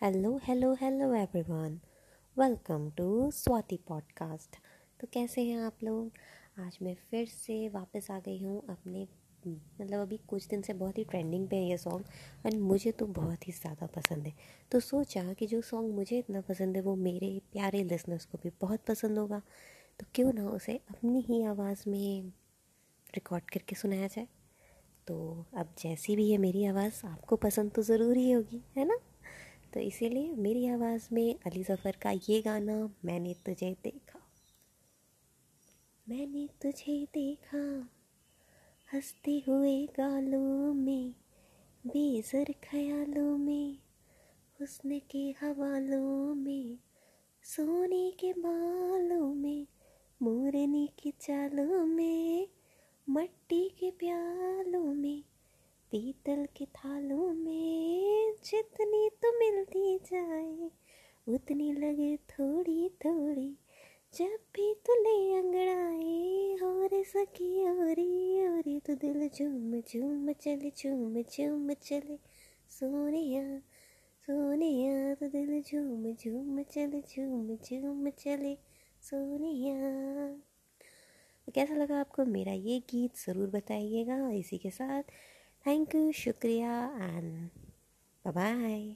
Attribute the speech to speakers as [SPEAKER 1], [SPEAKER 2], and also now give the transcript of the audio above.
[SPEAKER 1] Hello hello hello everyone. Welcome to Swati podcast. तो कैसे हैं आप लोग? आज मैं फिर से वापस आ गई हूँ अपने मतलब अभी कुछ दिन से बहुत ही ट्रेंडिंग पे है ये सॉन्ग और मुझे तो बहुत ही ज़्यादा पसंद है। तो सोचा कि जो सॉन्ग मुझे इतना पसंद है वो मेरे प्यारे लिसनर्स को भी बहुत पसंद होगा। तो क्यों ना उसे अपनी ही आवाज़ में रिकॉर्ड करके सुनाया जाए। तो अब जैसी भी है मेरी आवाज़, आपको पसंद तो ज़रूर ही होगी, है ना? तो इसीलिए मेरी आवाज़ में अली ज़फ़र का ये गाना, मैंने तुझे देखा। मैंने तुझे देखा, हँसते हुए गालों में, बेजर ख्यालों में, हुस्न के हवालों में, सोने के बालों में, मोरनी की चालों में, मट्टी के प्यालों में, पीतल के थालों में जितनी तो मिलती जाए, उतनी लगे थोड़ी थोड़ी जब भी तुले अंगड़ाए, और सकी और और तो दिल झूम झूम चले झूम झूम चले। सोने सोने तो दिल झूम झूम चले झूम झूम चले। सोने कैसा लगा आपको मेरा ये गीत? ज़रूर बताइएगा। इसी के साथ, थैंक यू, शुक्रिया and bye bye.